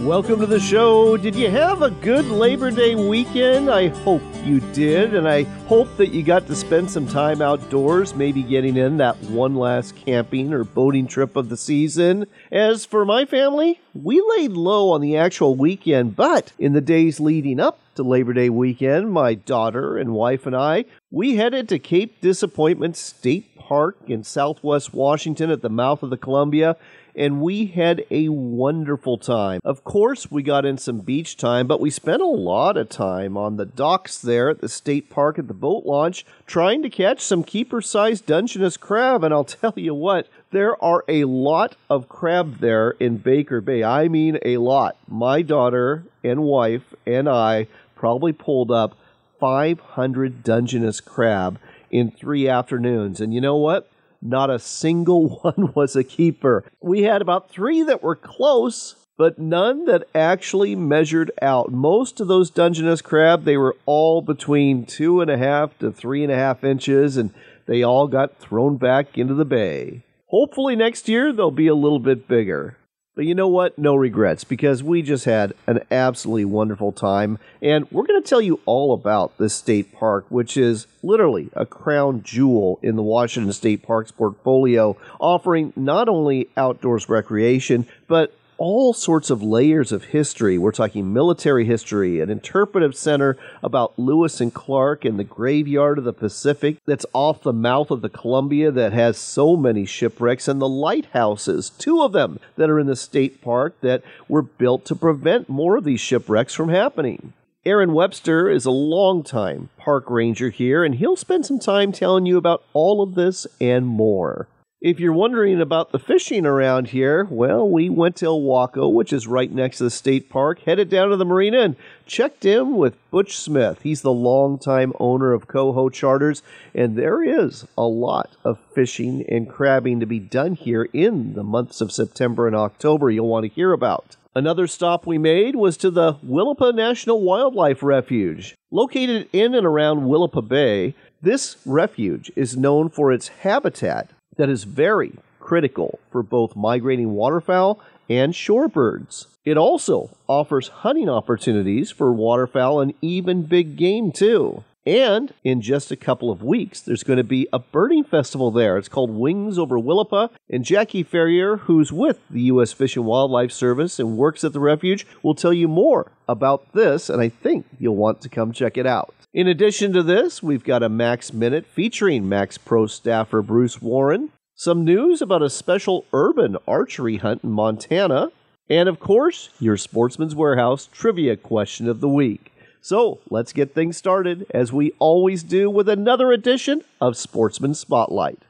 Welcome to the show. Did you have a good Labor Day weekend? I hope you did, and I hope that you got to spend some time outdoors, maybe getting in that one last camping or boating trip of the season. As for my family, we laid low on the actual weekend, but in the days leading up to Labor Day weekend, my daughter and wife and I, we headed to Cape Disappointment State Park in southwest Washington at the mouth of the Columbia and we had a wonderful time. Of course, we got in some beach time, but we spent a lot of time on the docks there at the state park at the boat launch trying to catch some keeper sized Dungeness crab. And I'll tell you what, there are a lot of crab there in Baker Bay. I mean, a lot. My daughter and wife and I probably pulled up 500 Dungeness crab in three afternoons. And you know what? Not a single one was a keeper. We had about three that were close, but none that actually measured out. Most of those Dungeness crab, they were all between two and a half to three and a half inches, and they all got thrown back into the bay. Hopefully next year they'll be a little bit bigger. But you know what? No regrets because we just had an absolutely wonderful time. And we're going to tell you all about this state park, which is literally a crown jewel in the Washington State Parks portfolio, offering not only outdoors recreation, but all sorts of layers of history. We're talking military history, an interpretive center about Lewis and Clark and the graveyard of the Pacific that's off the mouth of the Columbia that has so many shipwrecks, and the lighthouses, two of them that are in the state park that were built to prevent more of these shipwrecks from happening. Aaron Webster is a longtime park ranger here, and he'll spend some time telling you about all of this and more. If you're wondering about the fishing around here, well, we went to Ilwaco, which is right next to the state park, headed down to the marina and checked in with Butch Smith. He's the longtime owner of Coho Charters, and there is a lot of fishing and crabbing to be done here in the months of September and October you'll want to hear about. Another stop we made was to the Willapa National Wildlife Refuge. Located in and around Willapa Bay, this refuge is known for its habitat that is very critical for both migrating waterfowl and shorebirds. It also offers hunting opportunities for waterfowl and even big game too. And in just a couple of weeks, there's going to be a birding festival there. It's called Wings Over Willapa. And Jackie Ferrier, who's with the U.S. Fish and Wildlife Service and works at the refuge, will tell you more about this. And I think you'll want to come check it out. In addition to this, we've got a Mack's Minute featuring Mack's Pro staffer Bruce Warren, some news about a special urban archery hunt in Montana, and of course, your Sportsman's Warehouse trivia question of the week. So let's get things started, as we always do, with another edition of Sportsman Spotlight.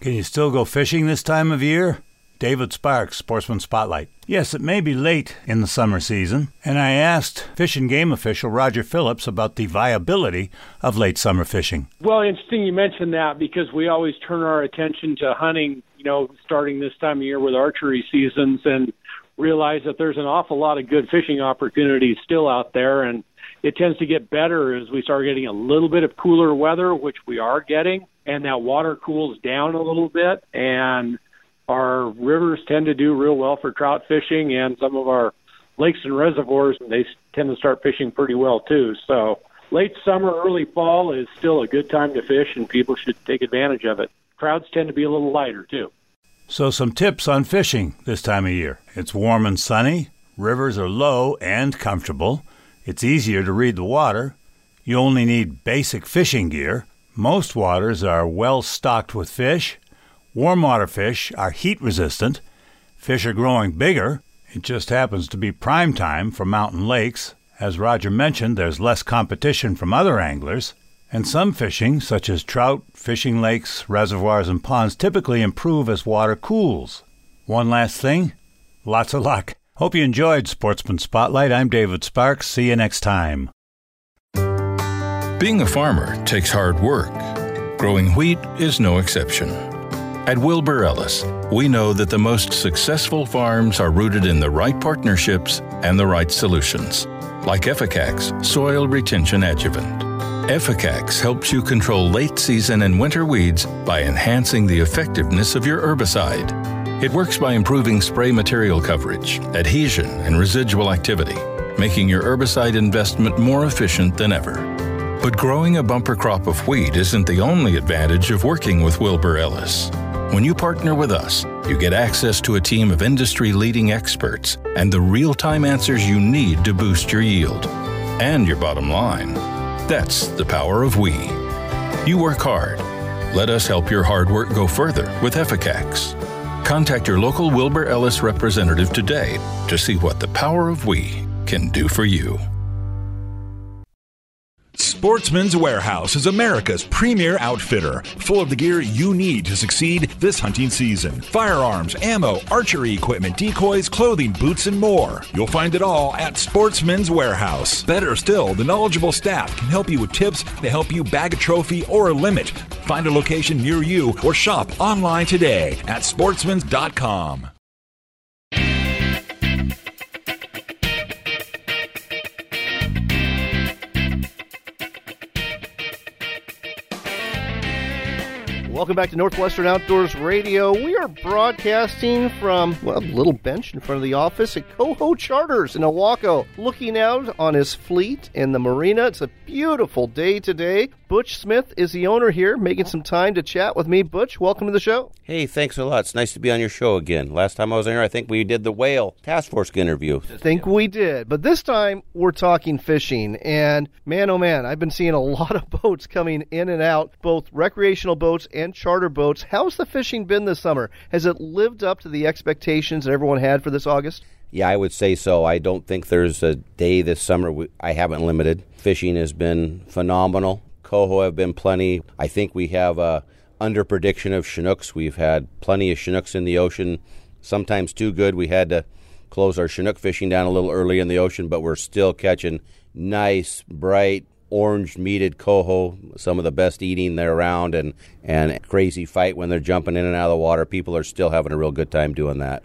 Can you still go fishing this time of year? David Sparks, Sportsman Spotlight. Yes, it may be late in the summer season, and I asked Fish and Game official Roger Phillips about the viability of late summer fishing. Well, interesting you mentioned that because we always turn our attention to hunting, you know, starting this time of year with archery seasons and realize that there's an awful lot of good fishing opportunities still out there and it tends to get better as we start getting a little bit of cooler weather, which we are getting, and that water cools down a little bit and our rivers tend to do real well for trout fishing, and some of our lakes and reservoirs they tend to start fishing pretty well too. So late summer, early fall is still a good time to fish, and people should take advantage of it. Crowds tend to be a little lighter too. So some tips on fishing this time of year. It's warm and sunny. Rivers are low and comfortable. It's easier to read the water. You only need basic fishing gear. Most waters are well stocked with fish Warm water fish are heat resistant. Fish are growing bigger. It just happens to be prime time for mountain lakes. As Roger mentioned, there's less competition from other anglers. And some fishing, such as trout, fishing lakes, reservoirs, and ponds, typically improve as water cools. One last thing lots of luck. Hope you enjoyed Sportsman Spotlight. I'm David Sparks. See you next time. Being a farmer takes hard work. Growing wheat is no exception. At Wilbur Ellis, we know that the most successful farms are rooted in the right partnerships and the right solutions, like Efficax Soil Retention Adjuvant. Efficax helps you control late season and winter weeds by enhancing the effectiveness of your herbicide. It works by improving spray material coverage, adhesion, and residual activity, making your herbicide investment more efficient than ever. But growing a bumper crop of wheat isn't the only advantage of working with Wilbur Ellis. When you partner with us, you get access to a team of industry leading experts and the real time answers you need to boost your yield and your bottom line. That's the power of we. You work hard. Let us help your hard work go further with Efficax. Contact your local Wilbur Ellis representative today to see what the power of we can do for you. Sportsman's Warehouse is America's premier outfitter, full of the gear you need to succeed this hunting season. Firearms, ammo, archery equipment, decoys, clothing, boots, and more. You'll find it all at Sportsman's Warehouse. Better still, the knowledgeable staff can help you with tips to help you bag a trophy or a limit. Find a location near you or shop online today at sportsmans.com. Welcome back to Northwestern Outdoors Radio. We are broadcasting from, well, a little bench in front of the office at Coho Charters in Ilwaco, looking out on his fleet in the marina. It's a beautiful day today. Butch Smith is the owner here, making some time to chat with me. Butch, welcome to the show. Hey, thanks a lot. It's nice to be on your show again. Last time I was here, I think we did the whale task force interview. I think we did. But this time, we're talking fishing. And man, oh man, I've been seeing a lot of boats coming in and out, both recreational boats and charter boats. How's the fishing been this summer? Has it lived up to the expectations that everyone had for this August? Yeah, I would say so. I don't think there's a day this summer I haven't limited. Fishing has been phenomenal. Coho have been plenty. I think we have a under prediction of Chinooks. We've had plenty of Chinooks in the ocean, sometimes too good. We had to close our Chinook fishing down a little early in the ocean, but we're still catching nice, bright, orange meated coho, some of the best eating there around, and, and crazy fight when they're jumping in and out of the water. People are still having a real good time doing that.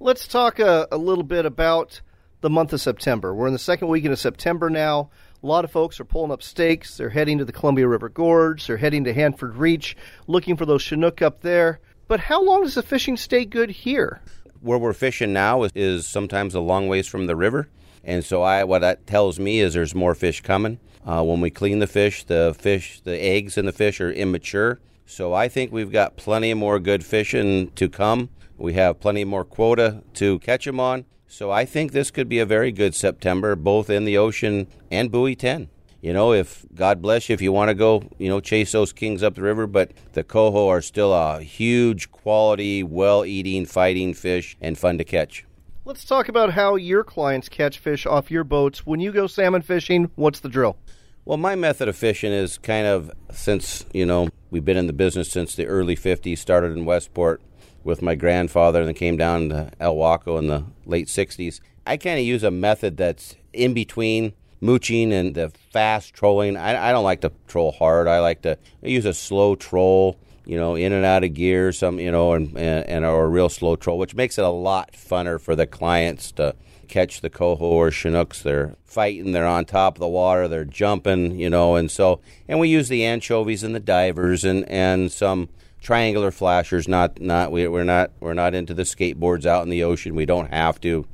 Let's talk a, a little bit about the month of September. We're in the second weekend of September now. A lot of folks are pulling up stakes. They're heading to the Columbia River Gorge. They're heading to Hanford Reach, looking for those Chinook up there. But how long does the fishing stay good here? Where we're fishing now is, is sometimes a long ways from the river, and so I what that tells me is there's more fish coming. Uh, when we clean the fish, the fish, the eggs in the fish are immature. So I think we've got plenty more good fishing to come. We have plenty more quota to catch them on. So I think this could be a very good September, both in the ocean and buoy 10. You know, if God bless you, if you want to go, you know, chase those kings up the river, but the coho are still a huge quality, well eating, fighting fish and fun to catch. Let's talk about how your clients catch fish off your boats. When you go salmon fishing, what's the drill? Well, my method of fishing is kind of since, you know, we've been in the business since the early 50s, started in Westport with my grandfather and then came down to Ilwaco in the late 60s. I kind of use a method that's in between mooching and the fast trolling. I, I don't like to troll hard. I like to use a slow troll, you know, in and out of gear, some, you know, and, and, and or a real slow troll, which makes it a lot funner for the clients to catch the coho or chinooks. They're fighting, they're on top of the water, they're jumping, you know, and so, and we use the anchovies and the divers and, and some triangular flashers. Not not we, we're not we're not into the skateboards out in the ocean. We don't have to.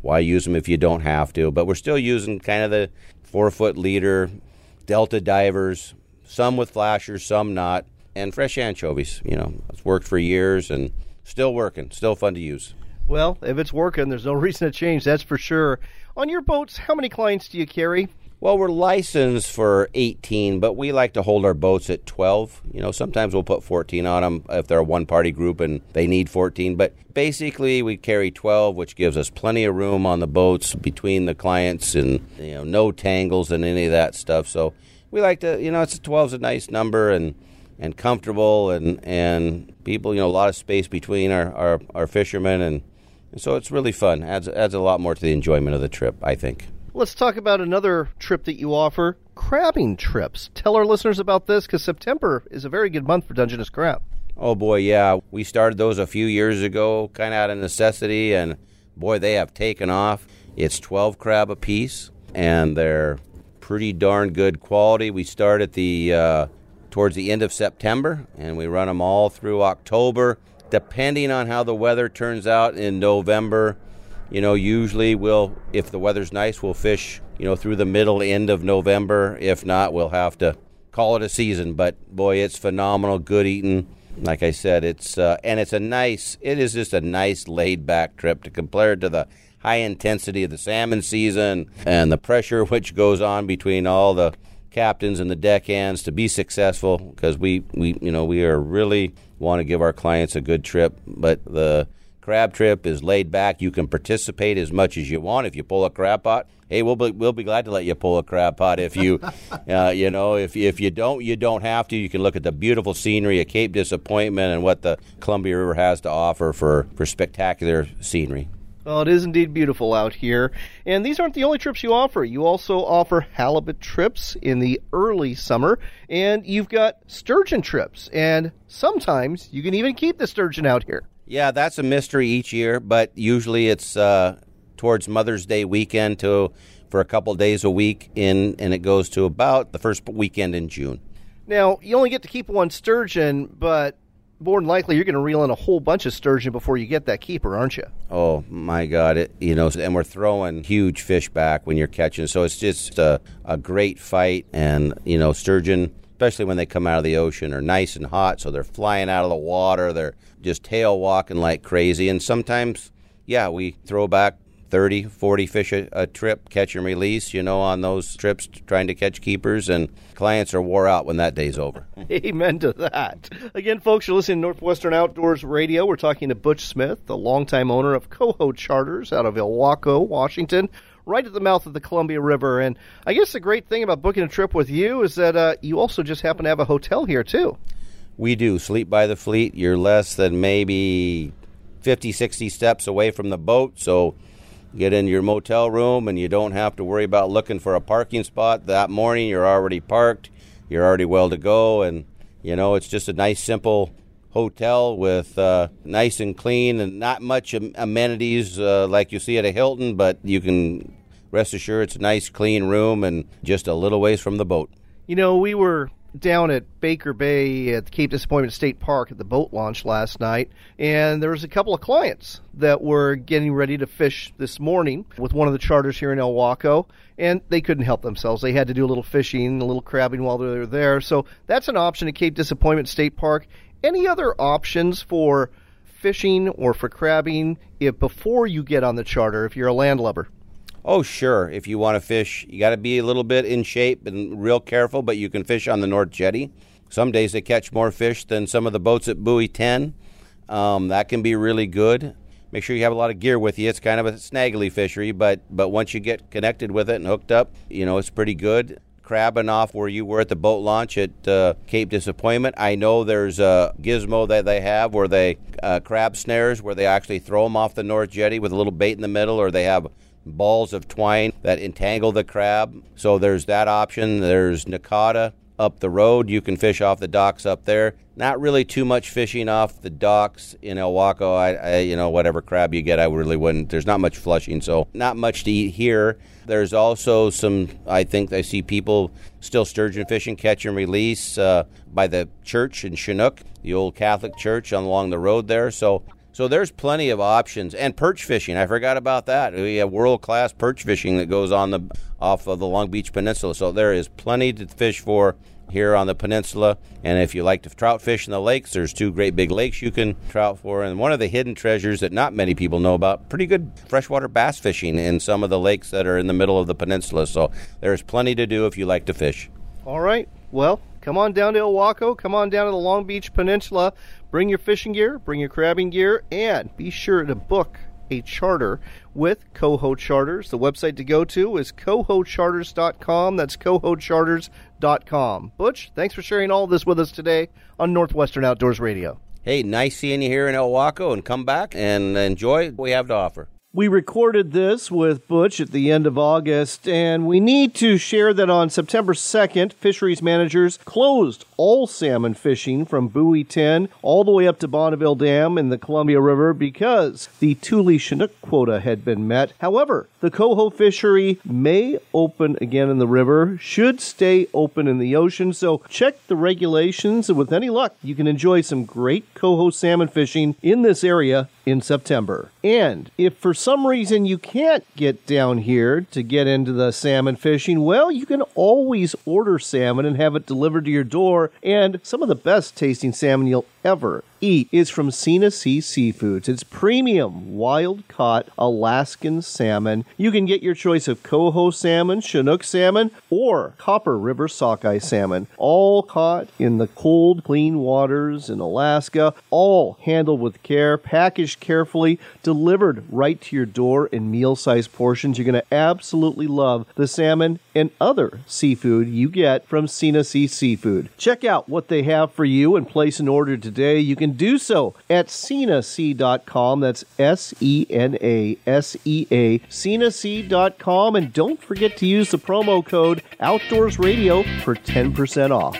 Why use them if you don't have to? But we're still using kind of the four foot leader, delta divers, some with flashers, some not, and fresh anchovies. You know, it's worked for years and still working, still fun to use. Well, if it's working, there's no reason to change, that's for sure. On your boats, how many clients do you carry? Well, we're licensed for 18, but we like to hold our boats at 12. You know, sometimes we'll put 14 on them if they're a one party group and they need 14. But basically, we carry 12, which gives us plenty of room on the boats between the clients and, you know, no tangles and any of that stuff. So we like to, you know, it's 12 is a nice number and and comfortable and, and people, you know, a lot of space between our, our, our fishermen. And, and so it's really fun. Adds, adds a lot more to the enjoyment of the trip, I think. Let's talk about another trip that you offer crabbing trips. Tell our listeners about this because September is a very good month for Dungeness crab. Oh boy, yeah. We started those a few years ago, kind of out of necessity, and boy, they have taken off. It's 12 crab a piece, and they're pretty darn good quality. We start at the uh, towards the end of September, and we run them all through October. Depending on how the weather turns out in November, you know, usually we'll, if the weather's nice, we'll fish, you know, through the middle end of November. If not, we'll have to call it a season. But boy, it's phenomenal, good eating. Like I said, it's uh, and it's a nice. It is just a nice laid back trip to compare to the high intensity of the salmon season and the pressure which goes on between all the captains and the deckhands to be successful because we, we you know we are really want to give our clients a good trip but the crab trip is laid back you can participate as much as you want if you pull a crab pot hey we'll be, we'll be glad to let you pull a crab pot if you uh, you know if, if you don't you don't have to you can look at the beautiful scenery of cape disappointment and what the columbia river has to offer for, for spectacular scenery well, it is indeed beautiful out here. And these aren't the only trips you offer. You also offer halibut trips in the early summer, and you've got sturgeon trips. And sometimes you can even keep the sturgeon out here. Yeah, that's a mystery each year, but usually it's uh, towards Mother's Day weekend to for a couple days a week in, and it goes to about the first weekend in June. Now, you only get to keep one sturgeon, but more than likely you're going to reel in a whole bunch of sturgeon before you get that keeper, aren't you? Oh my God! It you know, and we're throwing huge fish back when you're catching, so it's just a, a great fight. And you know, sturgeon, especially when they come out of the ocean, are nice and hot, so they're flying out of the water. They're just tail walking like crazy, and sometimes, yeah, we throw back 30, 40 fish a, a, trip, catch and release, you know, on those trips trying to catch keepers, and clients are wore out when that day's over. Amen to that. Again, folks, you're listening to Northwestern Outdoors Radio. We're talking to Butch Smith, the longtime owner of Coho Charters out of Ilwaco, Washington right at the mouth of the Columbia River. And I guess the great thing about booking a trip with you is that uh, you also just happen to have a hotel here, too. We do. Sleep by the fleet. You're less than maybe 50, 60 steps away from the boat. So get in your motel room and you don't have to worry about looking for a parking spot that morning you're already parked you're already well to go and you know it's just a nice simple hotel with uh, nice and clean and not much amenities uh, like you see at a hilton but you can rest assured it's a nice clean room and just a little ways from the boat you know we were down at Baker Bay at the Cape Disappointment State Park at the boat launch last night, and there was a couple of clients that were getting ready to fish this morning with one of the charters here in Ilwaco, and they couldn't help themselves. They had to do a little fishing, a little crabbing while they were there. So that's an option at Cape Disappointment State Park. Any other options for fishing or for crabbing if before you get on the charter if you're a landlubber? Oh, sure. If you want to fish, you got to be a little bit in shape and real careful, but you can fish on the North Jetty. Some days they catch more fish than some of the boats at Buoy 10. Um, that can be really good. Make sure you have a lot of gear with you. It's kind of a snaggly fishery, but but once you get connected with it and hooked up, you know it's pretty good. Crabbing off where you were at the boat launch at uh, Cape Disappointment. I know there's a gizmo that they have where they uh, crab snares where they actually throw them off the North Jetty with a little bait in the middle, or they have balls of twine that entangle the crab. So there's that option. There's Nahcotta up the road. You can fish off the docks up there. Not really too much fishing off the docks in Ilwaco. I, I, you know, whatever crab you get, I really wouldn't. There's not much flushing, so not much to eat here. There's also some. I think I see people still sturgeon fishing, catch and release uh, by the church in Chinook, the old Catholic church along the road there. So so there's plenty of options and perch fishing. I forgot about that. We have world class perch fishing that goes on the off of the Long Beach Peninsula. So there is plenty to fish for here on the peninsula. And if you like to trout fish in the lakes, there's two great big lakes you can trout for. And one of the hidden treasures that not many people know about, pretty good freshwater bass fishing in some of the lakes that are in the middle of the peninsula. So there's plenty to do if you like to fish. All right. Well, come on down to Ilwaco. Come on down to the Long Beach Peninsula. Bring your fishing gear, bring your crabbing gear, and be sure to book a charter with Coho Charters. The website to go to is cohocharters.com. That's cohocharters.com. Butch, thanks for sharing all this with us today on Northwestern Outdoors Radio. Hey, nice seeing you here in Ilwaco, and come back and enjoy what we have to offer. We recorded this with Butch at the end of August, and we need to share that on September 2nd, fisheries managers closed all salmon fishing from Buoy 10 all the way up to Bonneville Dam in the Columbia River because the Tule Chinook quota had been met. However, the coho fishery may open again in the river, should stay open in the ocean, so check the regulations, and with any luck, you can enjoy some great coho salmon fishing in this area in September. And if for some reason you can't get down here to get into the salmon fishing, well, you can always order salmon and have it delivered to your door. And some of the best tasting salmon you'll ever eat is from Sena Sea Seafoods. It's premium, wild caught Alaskan salmon. You can get your choice of coho salmon, Chinook salmon, or Copper River sockeye salmon, all caught in the cold, clean waters in Alaska, all handled with care, packaged carefully, delivered right to your door in meal sized portions. You're going to absolutely love the salmon and other seafood you get from Sena Sea Seafood. Check out what they have for you and place an order today. You can do so at senasea.com. That's S E N A S E A, senasea.com. And don't forget to use the promo code Outdoors Radio for 10% off.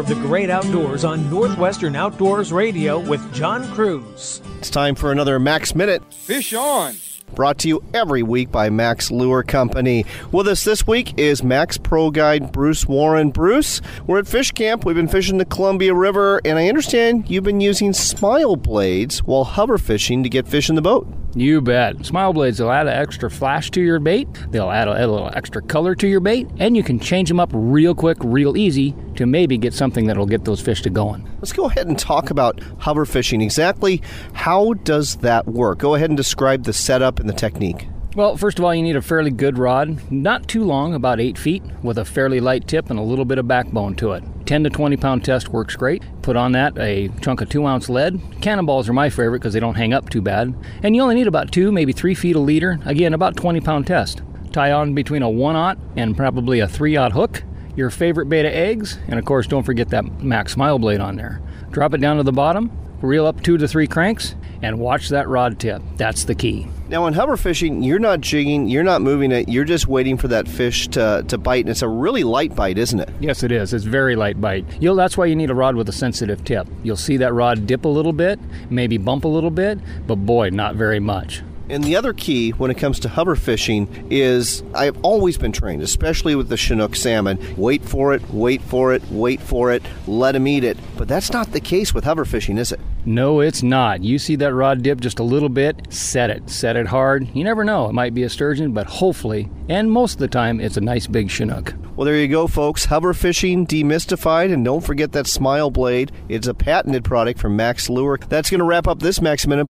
Of the great outdoors on Northwestern Outdoors Radio with John Kruse. It's time for another Mack's Minute. Fish on! brought to you every week by Mack's Lure Company. With us this week is Mack's Pro Guide Bruce Warren. Bruce, we're at Fish Camp. We've been fishing the Columbia River, and I understand you've been using smile blades while hover fishing to get fish in the boat. You bet. Smile blades will add an extra flash to your bait, they'll add a, a little extra color to your bait, and you can change them up real quick, real easy to maybe get something that'll get those fish to going. Let's go ahead and talk about hover fishing. Exactly how does that work? Go ahead and describe the setup and the technique. Well, first of all, you need a fairly good rod, not too long, about 8 feet, with a fairly light tip and a little bit of backbone to it. 10 to 20 pound test works great. Put on that a chunk of 2 ounce lead. Cannonballs are my favorite because they don't hang up too bad. And you only need about 2, maybe 3 feet a leader. Again, about 20 pound test. Tie on between a 1 aught and probably a 3 aught hook. Your favorite beta eggs, and of course, don't forget that Mack's Smile blade on there. Drop it down to the bottom, reel up 2 to 3 cranks, and watch that rod tip. That's the key. Now, in hover fishing, you're not jigging, you're not moving it, you're just waiting for that fish to, to bite, and it's a really light bite, isn't it? Yes, it is. It's very light bite. You'll, that's why you need a rod with a sensitive tip. You'll see that rod dip a little bit, maybe bump a little bit, but boy, not very much. And the other key when it comes to hover fishing is I've always been trained, especially with the Chinook salmon. Wait for it, wait for it, wait for it, let them eat it. But that's not the case with hover fishing, is it? No, it's not. You see that rod dip just a little bit, set it. Set it hard. You never know. It might be a sturgeon, but hopefully, and most of the time, it's a nice big Chinook. Well, there you go, folks. Hover fishing demystified, and don't forget that smile blade. It's a patented product from Mack's Lure. That's going to wrap up this Mack's Minute.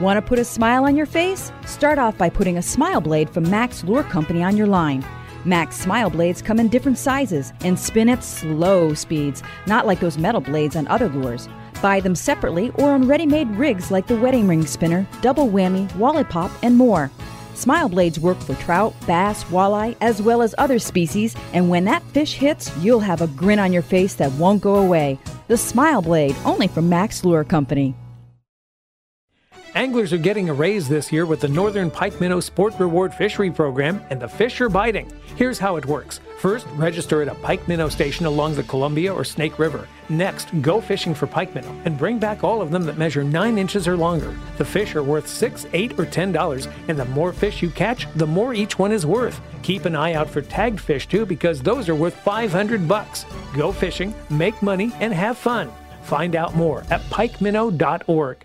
Want to put a smile on your face? Start off by putting a smile blade from Mack's Lure Company on your line. Mack's smile blades come in different sizes and spin at slow speeds, not like those metal blades on other lures. Buy them separately or on ready made rigs like the wedding ring spinner, double whammy, wally pop, and more. Smile blades work for trout, bass, walleye, as well as other species, and when that fish hits, you'll have a grin on your face that won't go away. The Smile Blade, only from Mack's Lure Company. Anglers are getting a raise this year with the Northern Pike Minnow Sport Reward Fishery Program, and the fish are biting. Here's how it works. First, register at a pike minnow station along the Columbia or Snake River. Next, go fishing for pike minnow and bring back all of them that measure 9 inches or longer. The fish are worth 6 8 or $10, and the more fish you catch, the more each one is worth. Keep an eye out for tagged fish too because those are worth 500 bucks. Go fishing, make money, and have fun. Find out more at pikeminnow.org.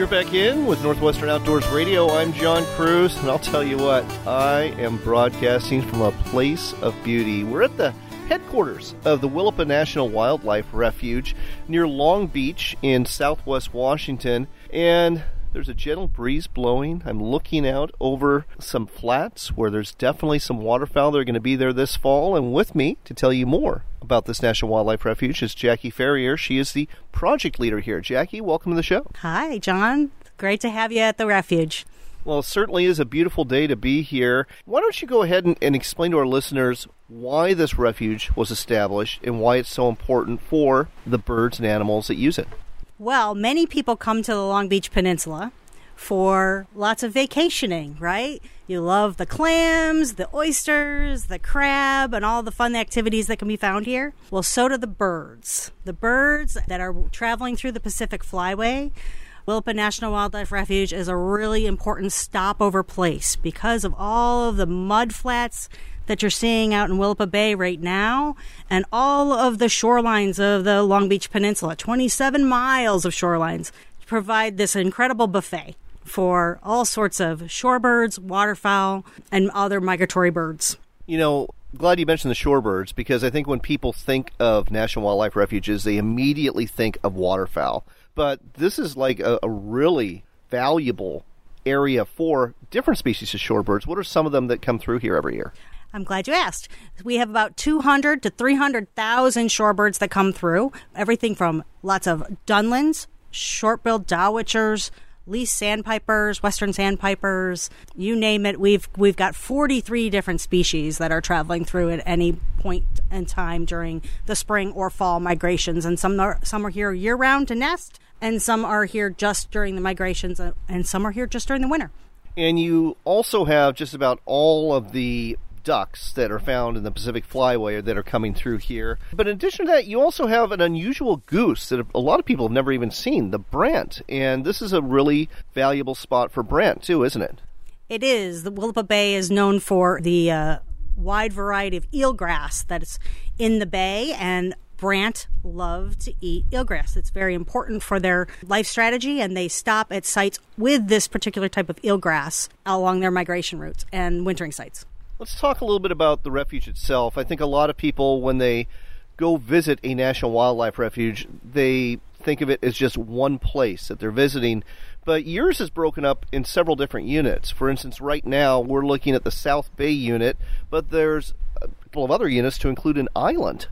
You're back in with Northwestern Outdoors Radio. I'm John Kruse, and I'll tell you what, I am broadcasting from a place of beauty. We're at the headquarters of the Willapa National Wildlife Refuge near Long Beach in southwest Washington, and there's a gentle breeze blowing. I'm looking out over some flats where there's definitely some waterfowl that are going to be there this fall. And with me to tell you more about this National Wildlife Refuge is Jackie Ferrier. She is the project leader here. Jackie, welcome to the show. Hi, John. Great to have you at the refuge. Well, it certainly is a beautiful day to be here. Why don't you go ahead and, and, explain to our listeners why this refuge was established and why it's so important for the birds and animals that use it? Well, many people come to the Long Beach Peninsula for lots of vacationing, right? You love the clams, the oysters, the crab, and all the fun activities that can be found here. Well, so do the birds. The birds that are traveling through the Pacific Flyway. Willapa National Wildlife Refuge is a really important stopover place because of all of the mud flats that you're seeing out in Willapa Bay right now, and all of the shorelines of the Long Beach Peninsula, 27 miles of shorelines, provide this incredible buffet for all sorts of shorebirds, waterfowl, and other migratory birds. You know, glad you mentioned the shorebirds because I think when people think of national wildlife refuges, they immediately think of waterfowl. But this is like a, a really valuable area for different species of shorebirds. What are some of them that come through here every year? I'm glad you asked. We have about 200 to 300,000 shorebirds that come through. Everything from lots of dunlins, short-billed dowitchers, least sandpipers, western sandpipers, you name it. We've we've got 43 different species that are traveling through at any point in time during the spring or fall migrations, and some are some are here year round to nest, and some are here just during the migrations, uh, and some are here just during the winter. And you also have just about all of the ducks that are found in the Pacific Flyway that are coming through here. But in addition to that, you also have an unusual goose that a lot of people have never even seen, the brant. And this is a really valuable spot for brant, too, isn't it? It is. The Willapa Bay is known for the uh, wide variety of eelgrass that's in the bay, and brant love to eat eelgrass. It's very important for their life strategy, and they stop at sites with this particular type of eelgrass along their migration routes and wintering sites. Let's talk a little bit about the refuge itself. I think a lot of people, when they go visit a national wildlife refuge, they think of it as just one place that they're visiting. But yours is broken up in several different units. For instance, right now we're looking at the South Bay unit, but there's a couple of other units to include an island.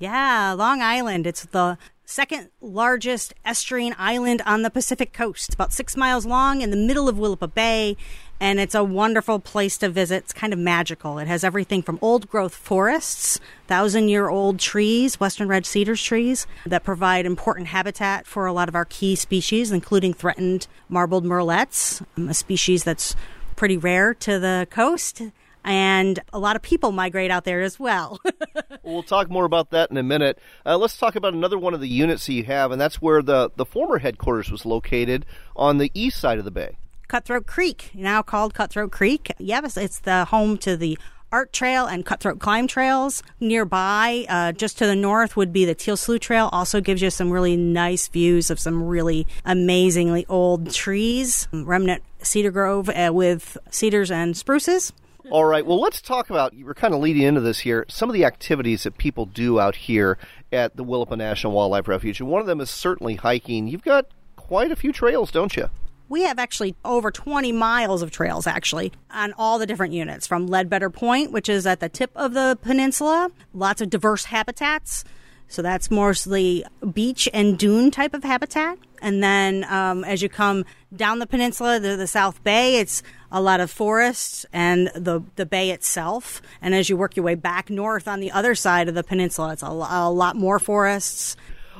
Yeah, Long Island. It's the second largest estuarine island on the Pacific coast. About six miles long in the middle of Willapa Bay, and it's a wonderful place to visit. It's kind of magical. It has everything from old growth forests, thousand year old trees, western red cedars trees that provide important habitat for a lot of our key species, including threatened marbled murrelets, um, a species that's pretty rare to the coast and a lot of people migrate out there as well. we'll talk more about that in a minute. Uh, let's talk about another one of the units that you have, and that's where the, the former headquarters was located on the east side of the bay. Cutthroat Creek, now called Cutthroat Creek. Yes, it's the home to the Art Trail and Cutthroat Climb Trails. Nearby, uh, just to the north, would be the Teal Slough Trail. Also gives you some really nice views of some really amazingly old trees. Remnant cedar grove uh, with cedars and spruces. All right. Well, let's talk about. We're kind of leading into this here. Some of the activities that people do out here at the Willapa National Wildlife Refuge, and one of them is certainly hiking. You've got quite a few trails, don't you? We have actually over 20 miles of trails, actually, on all the different units from Leadbetter Point, which is at the tip of the peninsula, lots of diverse habitats. So that's mostly beach and dune type of habitat. And then um, as you come down the peninsula, the, the South Bay, it's a lot of forests and the, the bay itself. And as you work your way back north on the other side of the peninsula, it's a, a lot more forests.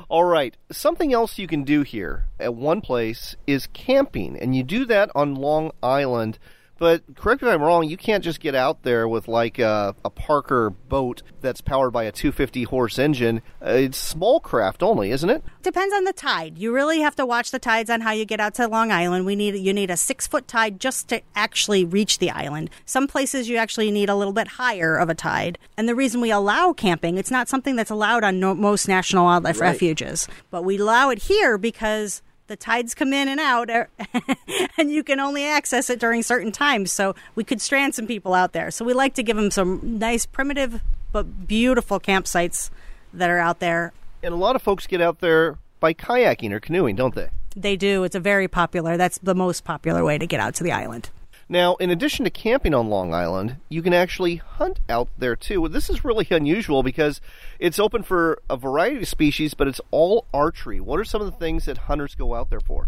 All right. Something else you can do here at one place is camping. And you do that on Long Island but correct me if I'm wrong, you can't just get out there with like a, a Parker boat that's powered by a 250 horse engine. Uh, it's small craft only, isn't it? Depends on the tide. You really have to watch the tides on how you get out to Long Island. We need you need a six foot tide just to actually reach the island. Some places you actually need a little bit higher of a tide. And the reason we allow camping, it's not something that's allowed on no, most national wildlife right. refuges, but we allow it here because the tides come in and out, er, and you can only access it during certain times. So we could strand some people out there. So we like to give them some nice, primitive, but beautiful campsites that are out there. And a lot of folks get out there by kayaking or canoeing, don't they? They do. It's a very popular. That's the most popular way to get out to the island. Now, in addition to camping on Long Island, you can actually hunt out there too. This is really unusual because it's open for a variety of species, but it's all archery. What are some of the things that hunters go out there for?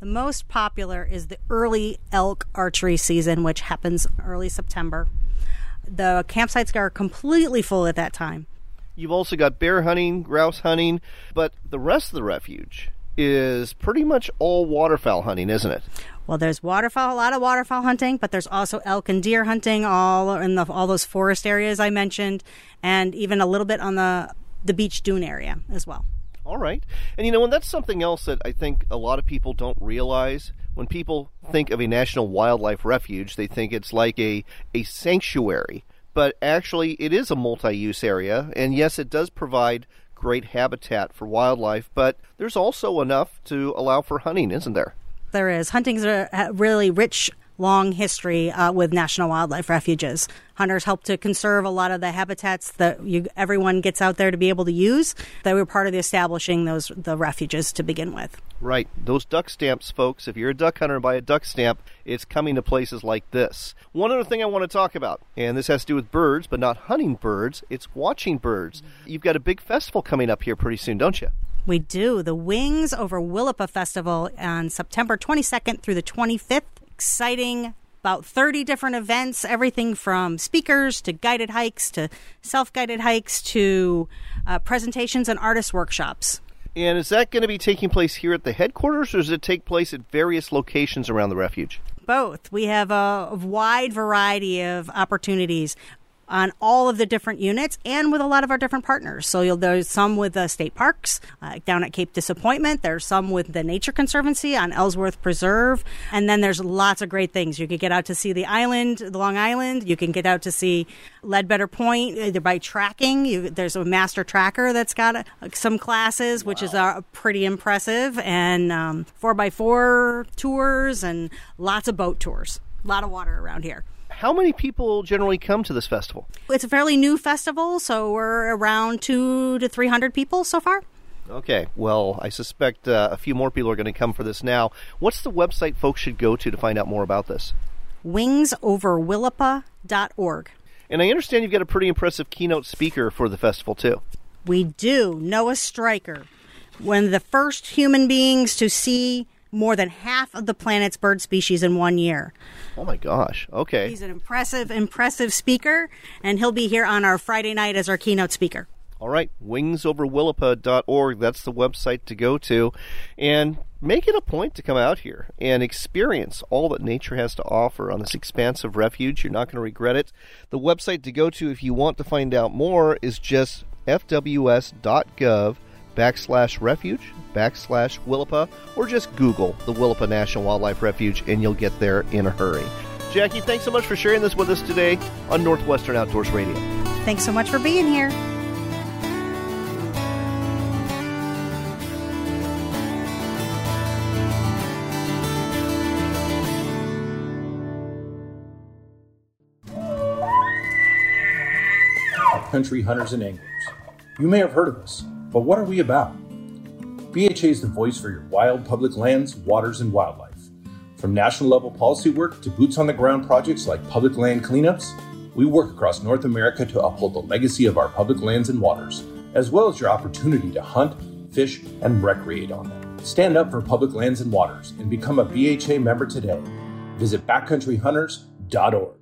The most popular is the early elk archery season, which happens early September. The campsites are completely full at that time. You've also got bear hunting, grouse hunting, but the rest of the refuge is pretty much all waterfowl hunting, isn't it? Well, there's waterfowl, a lot of waterfowl hunting, but there's also elk and deer hunting all in the, all those forest areas I mentioned, and even a little bit on the the beach dune area as well. All right, and you know, and that's something else that I think a lot of people don't realize. When people think of a national wildlife refuge, they think it's like a a sanctuary, but actually, it is a multi-use area, and yes, it does provide great habitat for wildlife, but there's also enough to allow for hunting, isn't there? There is. Hunting's a really rich, long history uh, with national wildlife refuges. Hunters help to conserve a lot of the habitats that you, everyone gets out there to be able to use. They were part of the establishing those the refuges to begin with. Right. Those duck stamps, folks. If you're a duck hunter and buy a duck stamp, it's coming to places like this. One other thing I want to talk about, and this has to do with birds, but not hunting birds, it's watching birds. You've got a big festival coming up here pretty soon, don't you? We do. The Wings Over Willapa Festival on September 22nd through the 25th. Exciting. About 30 different events, everything from speakers to guided hikes to self guided hikes to uh, presentations and artist workshops. And is that going to be taking place here at the headquarters or does it take place at various locations around the refuge? Both. We have a wide variety of opportunities on all of the different units and with a lot of our different partners. So there's some with the state parks uh, down at Cape Disappointment. There's some with the Nature Conservancy on Ellsworth Preserve, and then there's lots of great things. You could get out to see the island, the Long Island. You can get out to see Leadbetter Point either by tracking. You, there's a master tracker that's got a, uh, some classes, which wow. is uh, pretty impressive, and um, four by four tours and lots of boat tours. A lot of water around here how many people generally come to this festival? It's a fairly new festival, so we're around two to three hundred people so far. Okay, well, I suspect uh, a few more people are going to come for this now. What's the website folks should go to to find out more about this? wingsoverwillapa.org. And I understand you've got a pretty impressive keynote speaker for the festival, too. We do. Noah Strycker, one of the first human beings to see more than half of the planet's bird species in one year. Oh my gosh. Okay. He's an impressive, impressive speaker, and he'll be here on our Friday night as our keynote speaker. All right, wingsoverwillapa.org. That's the website to go to. And make it a point to come out here and experience all that nature has to offer on this expansive refuge. You're not going to regret it. The website to go to if you want to find out more is just fws.gov backslash refuge backslash Willapa or just Google the Willapa National Wildlife Refuge and you'll get there in a hurry. Jackie, thanks so much for sharing this with us today on Northwestern Outdoors Radio. Thanks so much for being here. Country hunters and anglers. You may have heard of us, but what are we about? BHA is the voice for your wild public lands, waters, and wildlife. From national level policy work to boots on the ground projects like public land cleanups, we work across North America to uphold the legacy of our public lands and waters, as well as your opportunity to hunt, fish, and recreate on them. Stand up for public lands and waters and become a BHA member today. Visit backcountryhunters.org.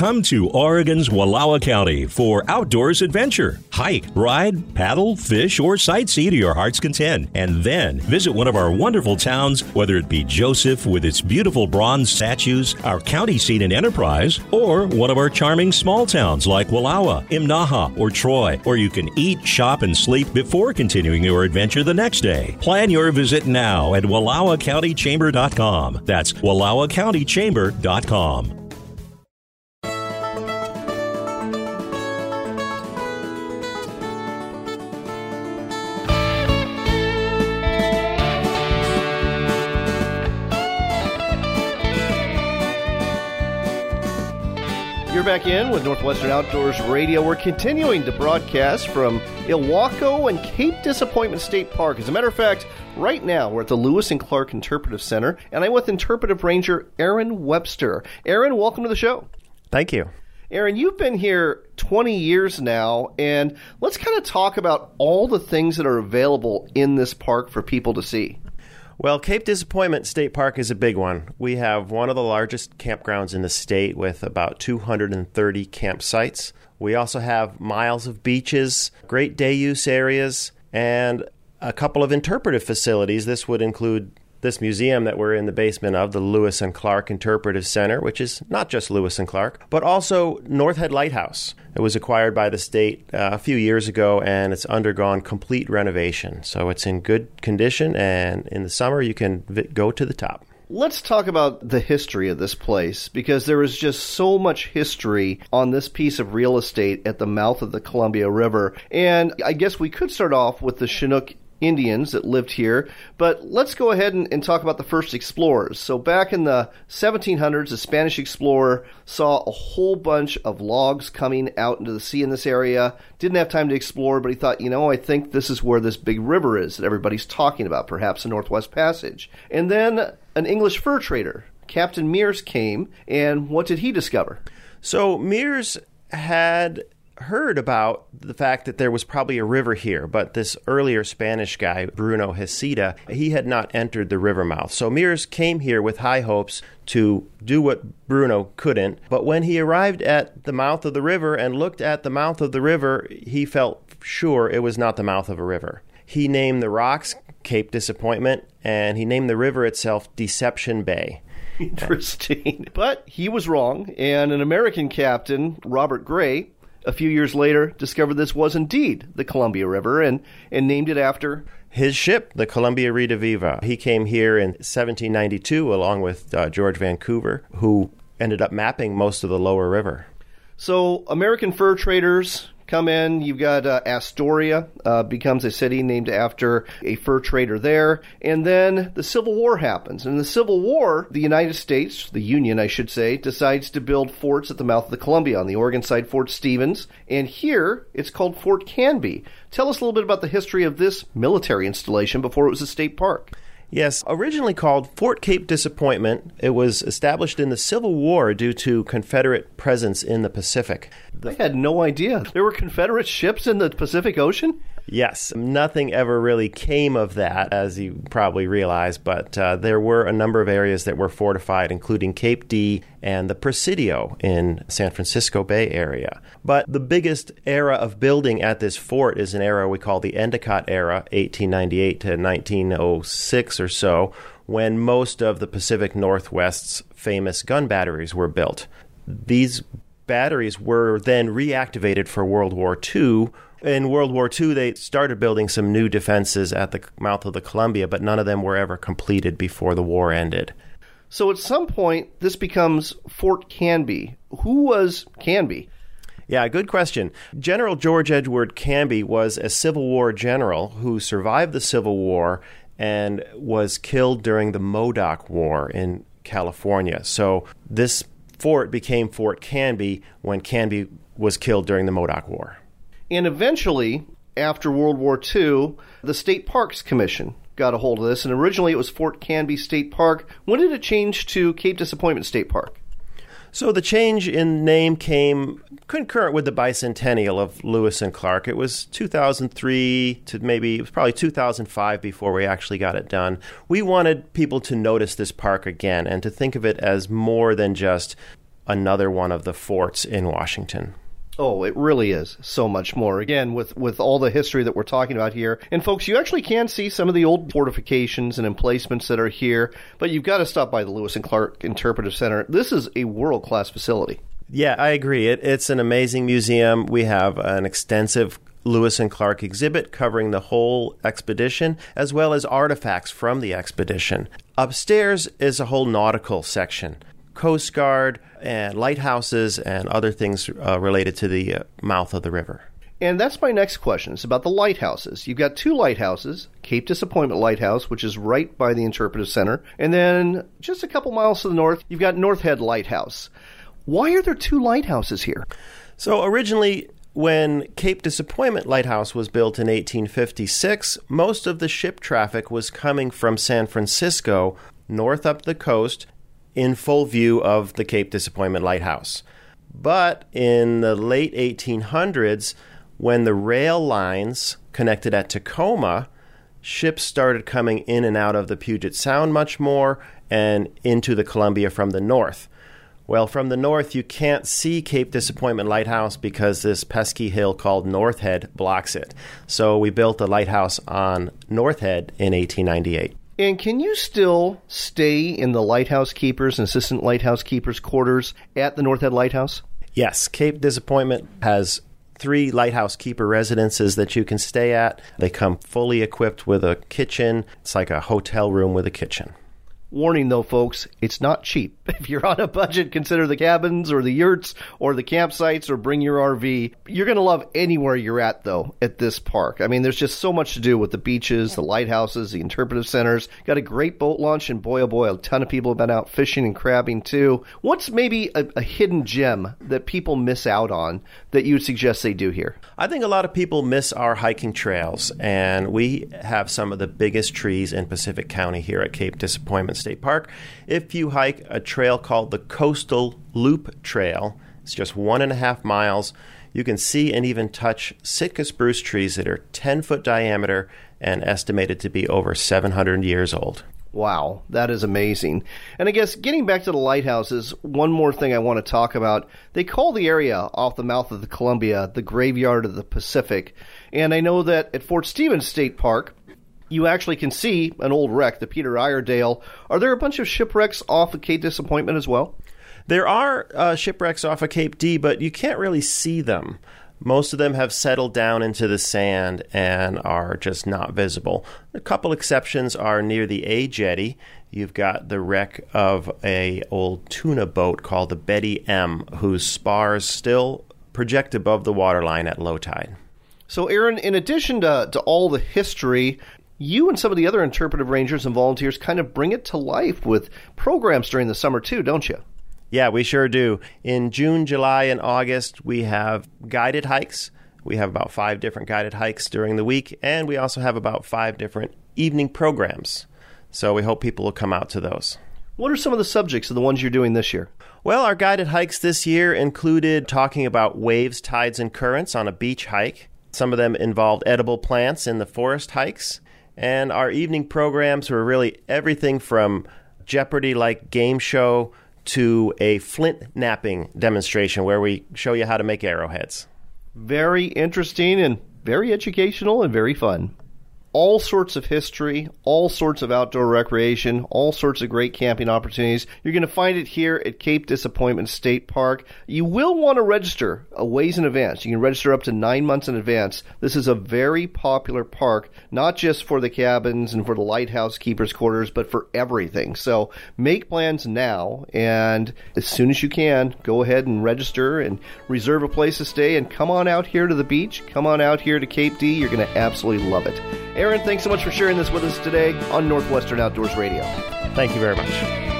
Come to Oregon's Wallowa County for outdoors adventure. Hike, ride, paddle, fish, or sightsee to your heart's content. And then visit one of our wonderful towns, whether it be Joseph with its beautiful bronze statues, our county seat in Enterprise, or one of our charming small towns like Wallowa, Imnaha, or Troy, where you can eat, shop, and sleep before continuing your adventure the next day. Plan your visit now at WallowaCountyChamber.com. That's WallowaCountyChamber.com. You're back in with Northwestern Outdoors Radio. We're continuing to broadcast from Ilwaco and Cape Disappointment State Park. As a matter of fact, right now we're at the Lewis and Clark Interpretive Center, and I'm with Interpretive Ranger Aaron Webster. Aaron, welcome to the show. Thank you. Aaron, you've been here 20 years now, and let's kind of talk about all the things that are available in this park for people to see. Well, Cape Disappointment State Park is a big one. We have one of the largest campgrounds in the state with about 230 campsites. We also have miles of beaches, great day use areas, and a couple of interpretive facilities. This would include this museum that we're in the basement of, the Lewis and Clark Interpretive Center, which is not just Lewis and Clark, but also North Head Lighthouse. It was acquired by the state uh, a few years ago and it's undergone complete renovation. So it's in good condition, and in the summer, you can go to the top. Let's talk about the history of this place because there is just so much history on this piece of real estate at the mouth of the Columbia River. And I guess we could start off with the Chinook Indians that lived here. But let's go ahead and, and, talk about the first explorers. So, back in the 1700s, a Spanish explorer saw a whole bunch of logs coming out into the sea in this area. Didn't have time to explore, but he thought, you know, I think this is where this big river is that everybody's talking about, perhaps the Northwest Passage. And then an English fur trader, Captain Meares, came, and what did he discover? So, Meares had heard about the fact that there was probably a river here, but this earlier Spanish guy, Bruno Heceta, he had not entered the river mouth. So Meares came here with high hopes to do what Bruno couldn't. But when he arrived at the mouth of the river and looked at the mouth of the river, he felt sure it was not the mouth of a river. He named the rocks Cape Disappointment, and he named the river itself Deception Bay. Interesting. But he was wrong, and an American captain, Robert Gray, a few years later discovered this was indeed the Columbia River and, and named it after his ship, the Columbia Rediviva. He came here in 1792 along with uh, George Vancouver, who ended up mapping most of the lower river. So, American fur traders come in. You've got uh, Astoria uh, becomes a city named after a fur trader there, and then the Civil War happens. In the Civil War, the United States, the Union, I should say, decides to build forts at the mouth of the Columbia. On the Oregon side, Fort Stevens, and here it's called Fort Canby. Tell us a little bit about the history of this military installation before it was a state park. Yes, originally called Fort Cape Disappointment, it was established in the Civil War due to Confederate presence in the Pacific. I had no idea. There were Confederate ships in the Pacific Ocean? Yes, nothing ever really came of that, as you probably realize, but uh, there were a number of areas that were fortified, including Cape D and the Presidio in San Francisco Bay Area. But the biggest era of building at this fort is an era we call the Endicott era, 1898 to 1906 or so, when most of the Pacific Northwest's famous gun batteries were built. These batteries were then reactivated for World War II in World War II, they started building some new defenses at the mouth of the Columbia, but none of them were ever completed before the war ended. So at some point, this becomes Fort Canby. Who was Canby? Yeah, good question. General George Edward Canby was a Civil War general who survived the Civil War and was killed during the Modoc War in California. So this fort became Fort Canby when Canby was killed during the Modoc War. And eventually, after World War II, the State Parks Commission got a hold of this. And originally it was Fort Canby State Park. When did it change to Cape Disappointment State Park? So the change in name came concurrent with the bicentennial of Lewis and Clark. It was 2003 to maybe it was probably 2005 before we actually got it done. We wanted people to notice this park again and to think of it as more than just another one of the forts in Washington. Oh, it really is so much more. Again, with with all the history that we're talking about here, and folks, you actually can see some of the old fortifications and emplacements that are here. But you've got to stop by the Lewis and Clark Interpretive Center. This is a world class facility. Yeah, I agree. It, it's an amazing museum. We have an extensive Lewis and Clark exhibit covering the whole expedition, as well as artifacts from the expedition. Upstairs is a whole nautical section. Coast Guard and lighthouses and other things uh, related to the uh, mouth of the river. And that's my next question. It's about the lighthouses. You've got two lighthouses Cape Disappointment Lighthouse, which is right by the Interpretive Center, and then just a couple miles to the north, you've got North Head Lighthouse. Why are there two lighthouses here? So originally, when Cape Disappointment Lighthouse was built in 1856, most of the ship traffic was coming from San Francisco north up the coast in full view of the Cape Disappointment Lighthouse. But in the late 1800s, when the rail lines connected at Tacoma, ships started coming in and out of the Puget Sound much more and into the Columbia from the north. Well, from the north, you can't see Cape Disappointment Lighthouse because this pesky hill called North Head blocks it. So we built a lighthouse on North Head in 1898. And can you still stay in the lighthouse keepers and assistant lighthouse keepers' quarters at the North Head Lighthouse? Yes, Cape Disappointment has three lighthouse keeper residences that you can stay at. They come fully equipped with a kitchen. It's like a hotel room with a kitchen. Warning though, folks, it's not cheap. If you're on a budget, consider the cabins or the yurts or the campsites or bring your RV. You're going to love anywhere you're at though at this park. I mean, there's just so much to do with the beaches, the lighthouses, the interpretive centers. Got a great boat launch, and boy oh boy, a ton of people have been out fishing and crabbing too. What's maybe a, a hidden gem that people miss out on that you would suggest they do here? I think a lot of people miss our hiking trails, and we have some of the biggest trees in Pacific County here at Cape Disappointment State Park. If you hike a trail called the Coastal Loop Trail, it's just one and a half miles. You can see and even touch Sitka spruce trees that are 10 foot diameter and estimated to be over 700 years old. Wow, that is amazing. And I guess getting back to the lighthouses, one more thing I want to talk about. They call the area off the mouth of the Columbia the graveyard of the Pacific. And I know that at Fort Stevens State Park, you actually can see an old wreck, the Peter Iredale. Are there a bunch of shipwrecks off of Cape Disappointment as well? There are uh, shipwrecks off of Cape D, but you can't really see them. Most of them have settled down into the sand and are just not visible. A couple exceptions are near the A jetty. You've got the wreck of a old tuna boat called the Betty M, whose spars still project above the waterline at low tide. So, Aaron, in addition to, to all the history, you and some of the other interpretive rangers and volunteers kind of bring it to life with programs during the summer, too, don't you? Yeah, we sure do. In June, July, and August, we have guided hikes. We have about five different guided hikes during the week, and we also have about five different evening programs. So we hope people will come out to those. What are some of the subjects of the ones you're doing this year? Well, our guided hikes this year included talking about waves, tides, and currents on a beach hike. Some of them involved edible plants in the forest hikes. And our evening programs were really everything from Jeopardy like game show to a flint knapping demonstration where we show you how to make arrowheads. Very interesting and very educational and very fun all sorts of history, all sorts of outdoor recreation, all sorts of great camping opportunities. You're going to find it here at Cape Disappointment State Park. You will want to register a ways in advance. You can register up to nine months in advance. This is a very popular park, not just for the cabins and for the lighthouse keepers' quarters, but for everything. So make plans now, and as soon as you can, go ahead and register and reserve a place to stay and come on out here to the beach. Come on out here to Cape D. You're going to absolutely love it. Aaron, thanks so much for sharing this with us today on Northwestern Outdoors Radio. Thank you very much.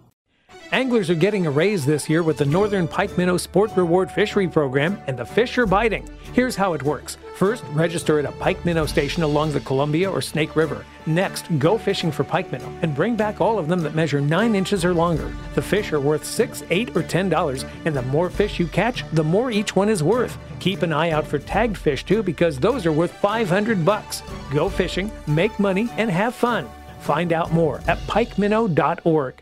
Anglers are getting a raise this year with the Northern Pike Minnow Sport Reward Fishery Program, and the fish are biting. Here's how it works. First, register at a pike minnow station along the Columbia or Snake River. Next, go fishing for pike minnow and bring back all of them that measure 9 inches or longer. The fish are worth 6 8 or $10, and the more fish you catch, the more each one is worth. Keep an eye out for tagged fish too because those are worth 500 bucks. Go fishing, make money, and have fun. Find out more at pikeminnow.org.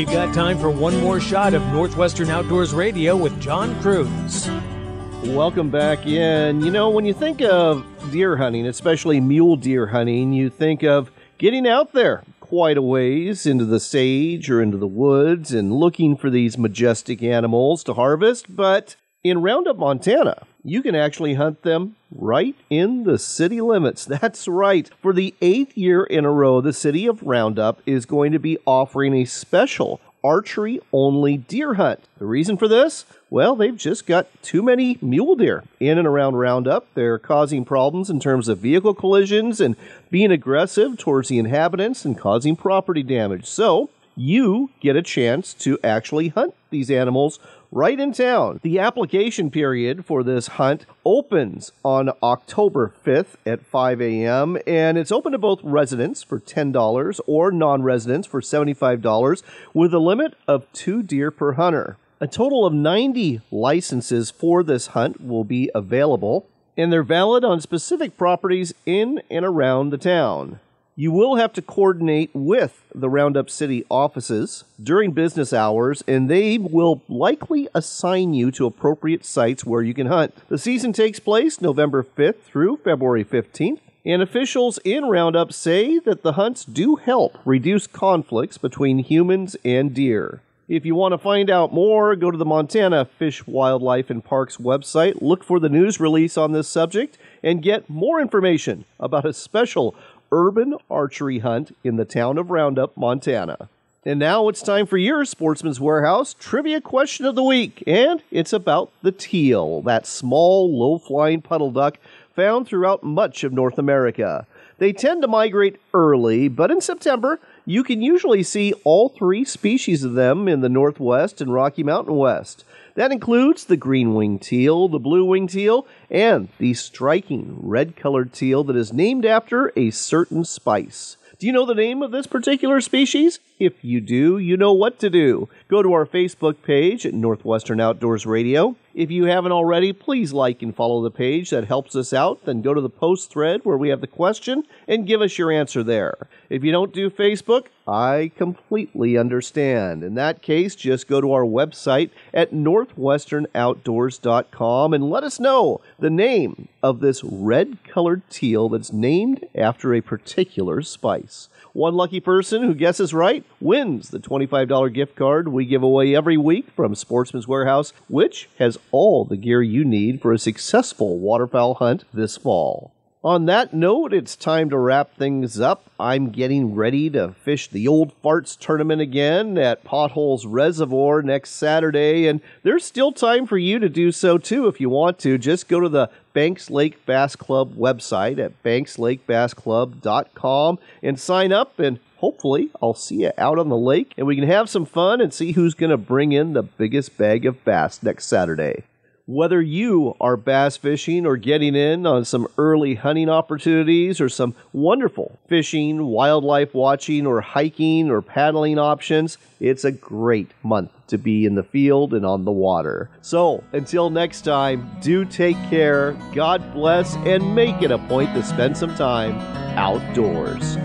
We've got time for one more shot of Northwestern Outdoors Radio with John Kruse. Welcome back in. You know, when you think of deer hunting, especially mule deer hunting, you think of getting out there quite a ways into the sage or into the woods and looking for these majestic animals to harvest. But in Roundup, Montana, you can actually hunt them right in the city limits. That's right. For the eighth year in a row, the city of Roundup is going to be offering a special archery only deer hunt. The reason for this? Well, they've just got too many mule deer in and around Roundup. They're causing problems in terms of vehicle collisions and being aggressive towards the inhabitants and causing property damage. So, you get a chance to actually hunt these animals right in town. The application period for this hunt opens on October 5th at 5 a.m. and it's open to both residents for $10 or non residents for $75 with a limit of two deer per hunter. A total of 90 licenses for this hunt will be available, and they're valid on specific properties in and around the town. You will have to coordinate with the Roundup City offices during business hours, and they will likely assign you to appropriate sites where you can hunt. The season takes place November 5th through February 15th. And officials in Roundup say that the hunts do help reduce conflicts between humans and deer. If you want to find out more, go to the Montana Fish, Wildlife, and Parks website, look for the news release on this subject, and get more information about a special urban archery hunt in the town of Roundup, Montana. And now it's time for your Sportsman's Warehouse trivia question of the week, and it's about the teal, that small, low flying puddle duck found throughout much of North America. They tend to migrate early, but in September, you can usually see all three species of them in the Northwest and Rocky Mountain West. That includes the green winged teal, the blue winged teal, and the striking red colored teal that is named after a certain spice. Do you know the name of this particular species? If you do, you know what to do. Go to our Facebook page at Northwestern Outdoors Radio. If you haven't already, please like and follow the page. That helps us out. Then go to the post thread where we have the question and give us your answer there. If you don't do Facebook, I completely understand. In that case, just go to our website at northwesternoutdoors.com and let us know the name of this red colored teal that's named after a particular spice. One lucky person who guesses right wins the $25 gift card we give away every week from Sportsman's Warehouse, which has all the gear you need for a successful waterfowl hunt this fall. On that note, it's time to wrap things up. I'm getting ready to fish the Old Farts tournament again at Potholes Reservoir next Saturday, and there's still time for you to do so too if you want to. Just go to the Banks Lake Bass Club website at bankslakebassclub.com and sign up, and hopefully I'll see you out on the lake and we can have some fun and see who's going to bring in the biggest bag of bass next Saturday. Whether you are bass fishing or getting in on some early hunting opportunities or some wonderful fishing, wildlife watching, or hiking or paddling options, it's a great month to be in the field and on the water. So, until next time, do take care, God bless, and make it a point to spend some time outdoors.